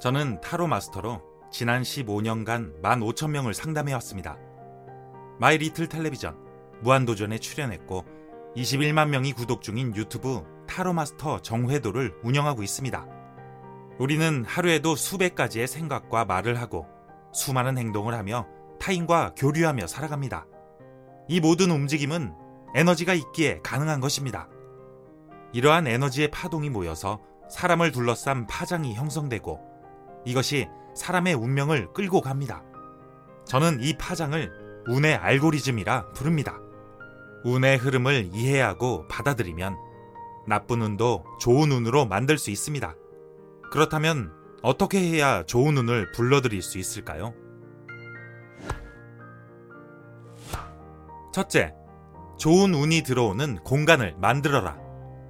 저는 타로 마스터로 지난 15년간 15,000명을 상담해 왔습니다. 마이 리틀 텔레비전, 무한도전에 출연했고 21만 명이 구독 중인 유튜브 타로 마스터 정회도를 운영하고 있습니다. 우리는 하루에도 수백 가지의 생각과 말을 하고 수많은 행동을 하며 타인과 교류하며 살아갑니다. 이 모든 움직임은 에너지가 있기에 가능한 것입니다. 이러한 에너지의 파동이 모여서 사람을 둘러싼 파장이 형성되고 이것이 사람의 운명을 끌고 갑니다. 저는 이 파장을 운의 알고리즘이라 부릅니다. 운의 흐름을 이해하고 받아들이면 나쁜 운도 좋은 운으로 만들 수 있습니다. 그렇다면 어떻게 해야 좋은 운을 불러들일 수 있을까요? 첫째, 좋은 운이 들어오는 공간을 만들어라.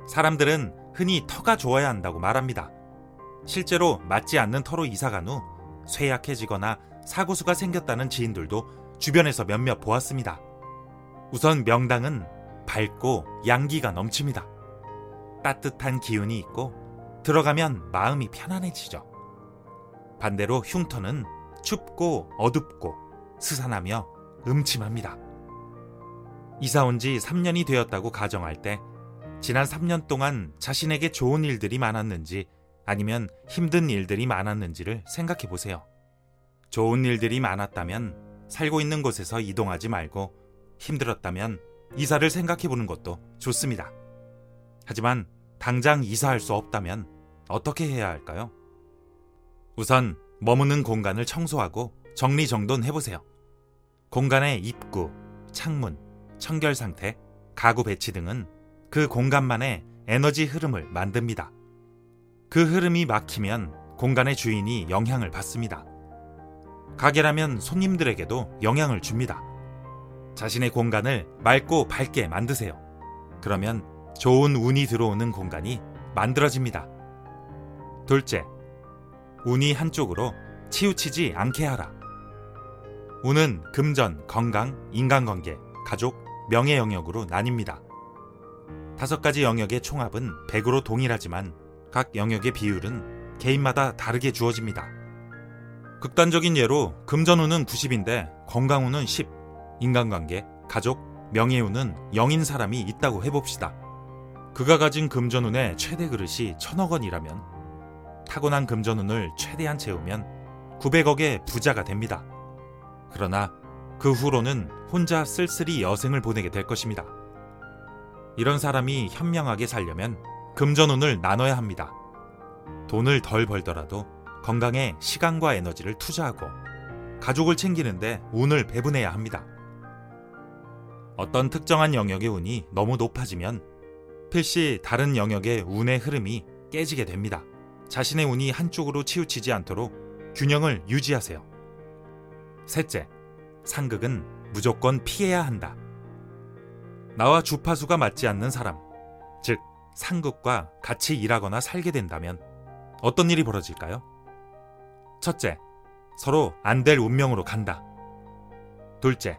사람들은 흔히 터가 좋아야 한다고 말합니다. 실제로 맞지 않는 터로 이사간 후 쇠약해지거나 사고수가 생겼다는 지인들도 주변에서 몇몇 보았습니다. 우선 명당은 밝고 양기가 넘칩니다. 따뜻한 기운이 있고 들어가면 마음이 편안해지죠. 반대로 흉터는 춥고 어둡고 스산하며 음침합니다. 이사 온 지 3년이 되었다고 가정할 때 지난 3년 동안 자신에게 좋은 일들이 많았는지 아니면 힘든 일들이 많았는지를 생각해 보세요. 좋은 일들이 많았다면 살고 있는 곳에서 이동하지 말고 힘들었다면 이사를 생각해 보는 것도 좋습니다. 하지만 당장 이사할 수 없다면 어떻게 해야 할까요? 우선 머무는 공간을 청소하고 정리정돈 해보세요. 공간의 입구, 창문, 청결 상태, 가구 배치 등은 그 공간만의 에너지 흐름을 만듭니다. 그 흐름이 막히면 공간의 주인이 영향을 받습니다. 가게라면 손님들에게도 영향을 줍니다. 자신의 공간을 맑고 밝게 만드세요. 그러면 좋은 운이 들어오는 공간이 만들어집니다. 둘째, 운이 한쪽으로 치우치지 않게 하라. 운은 금전, 건강, 인간관계, 가족, 명예 영역으로 나뉩니다. 다섯 가지 영역의 총합은 100으로 동일하지만 각 영역의 비율은 개인마다 다르게 주어집니다. 극단적인 예로 금전운은 90인데 건강운은 10, 인간관계, 가족, 명예운은 0인 사람이 있다고 해봅시다. 그가 가진 금전운의 최대 그릇이 천억 원이라면 타고난 금전운을 최대한 채우면 900억의 부자가 됩니다. 그러나 그 후로는 혼자 쓸쓸히 여생을 보내게 될 것입니다. 이런 사람이 현명하게 살려면 금전운을 나눠야 합니다. 돈을 덜 벌더라도 건강에 시간과 에너지를 투자하고 가족을 챙기는데 운을 배분해야 합니다. 어떤 특정한 영역의 운이 너무 높아지면 필시 다른 영역의 운의 흐름이 깨지게 됩니다. 자신의 운이 한쪽으로 치우치지 않도록 균형을 유지하세요. 셋째, 상극은 무조건 피해야 한다. 나와 주파수가 맞지 않는 사람, 즉, 상극과 같이 일하거나 살게 된다면 어떤 일이 벌어질까요? 첫째, 서로 안 될 운명으로 간다. 둘째,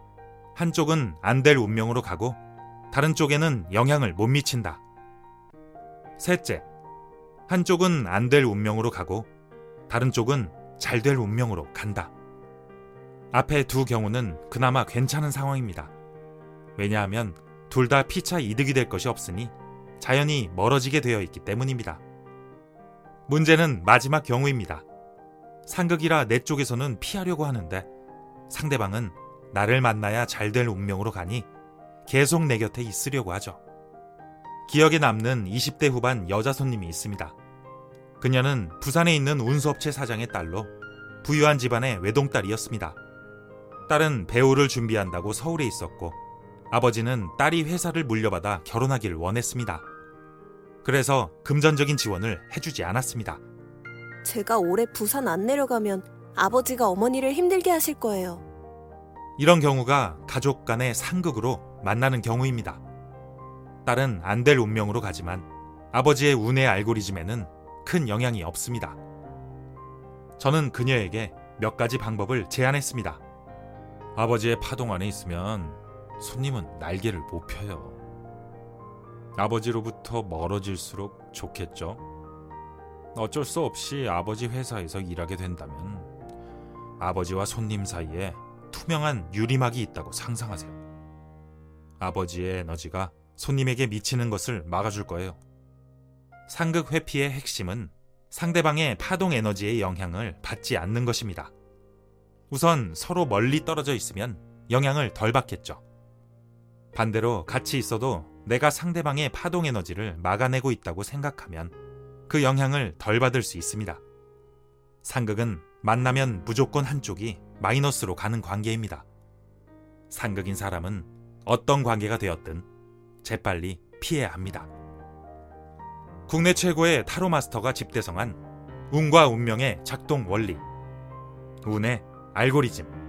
한쪽은 안 될 운명으로 가고 다른 쪽에는 영향을 못 미친다. 셋째, 한쪽은 안 될 운명으로 가고 다른 쪽은 잘 될 운명으로 간다. 앞에 두 경우는 그나마 괜찮은 상황입니다. 왜냐하면 둘 다 피차 이득이 될 것이 없으니 자연히 멀어지게 되어 있기 때문입니다. 문제는 마지막 경우입니다. 상극이라 내 쪽에서는 피하려고 하는데 상대방은 나를 만나야 잘 될 운명으로 가니 계속 내 곁에 있으려고 하죠. 기억에 남는 20대 후반 여자 손님이 있습니다. 그녀는 부산에 있는 운수업체 사장의 딸로 부유한 집안의 외동딸이었습니다. 딸은 배우를 준비한다고 서울에 있었고 아버지는 딸이 회사를 물려받아 결혼하기를 원했습니다. 그래서 금전적인 지원을 해주지 않았습니다. 제가 올해 부산 안 내려가면 아버지가 어머니를 힘들게 하실 거예요. 이런 경우가 가족 간의 상극으로 만나는 경우입니다. 딸은 안 될 운명으로 가지만 아버지의 운의 알고리즘에는 큰 영향이 없습니다. 저는 그녀에게 몇 가지 방법을 제안했습니다. 아버지의 파동 안에 있으면 손님은 날개를 못 펴요. 아버지로부터 멀어질수록 좋겠죠. 어쩔 수 없이 아버지 회사에서 일하게 된다면 아버지와 손님 사이에 투명한 유리막이 있다고 상상하세요. 아버지의 에너지가 손님에게 미치는 것을 막아줄 거예요. 상극 회피의 핵심은 상대방의 파동 에너지의 영향을 받지 않는 것입니다. 우선 서로 멀리 떨어져 있으면 영향을 덜 받겠죠. 반대로 같이 있어도 내가 상대방의 파동 에너지를 막아내고 있다고 생각하면 그 영향을 덜 받을 수 있습니다. 상극은 만나면 무조건 한쪽이 마이너스로 가는 관계입니다. 상극인 사람은 어떤 관계가 되었든 재빨리 피해야 합니다. 국내 최고의 타로 마스터가 집대성한 운과 운명의 작동 원리. 운의 알고리즘.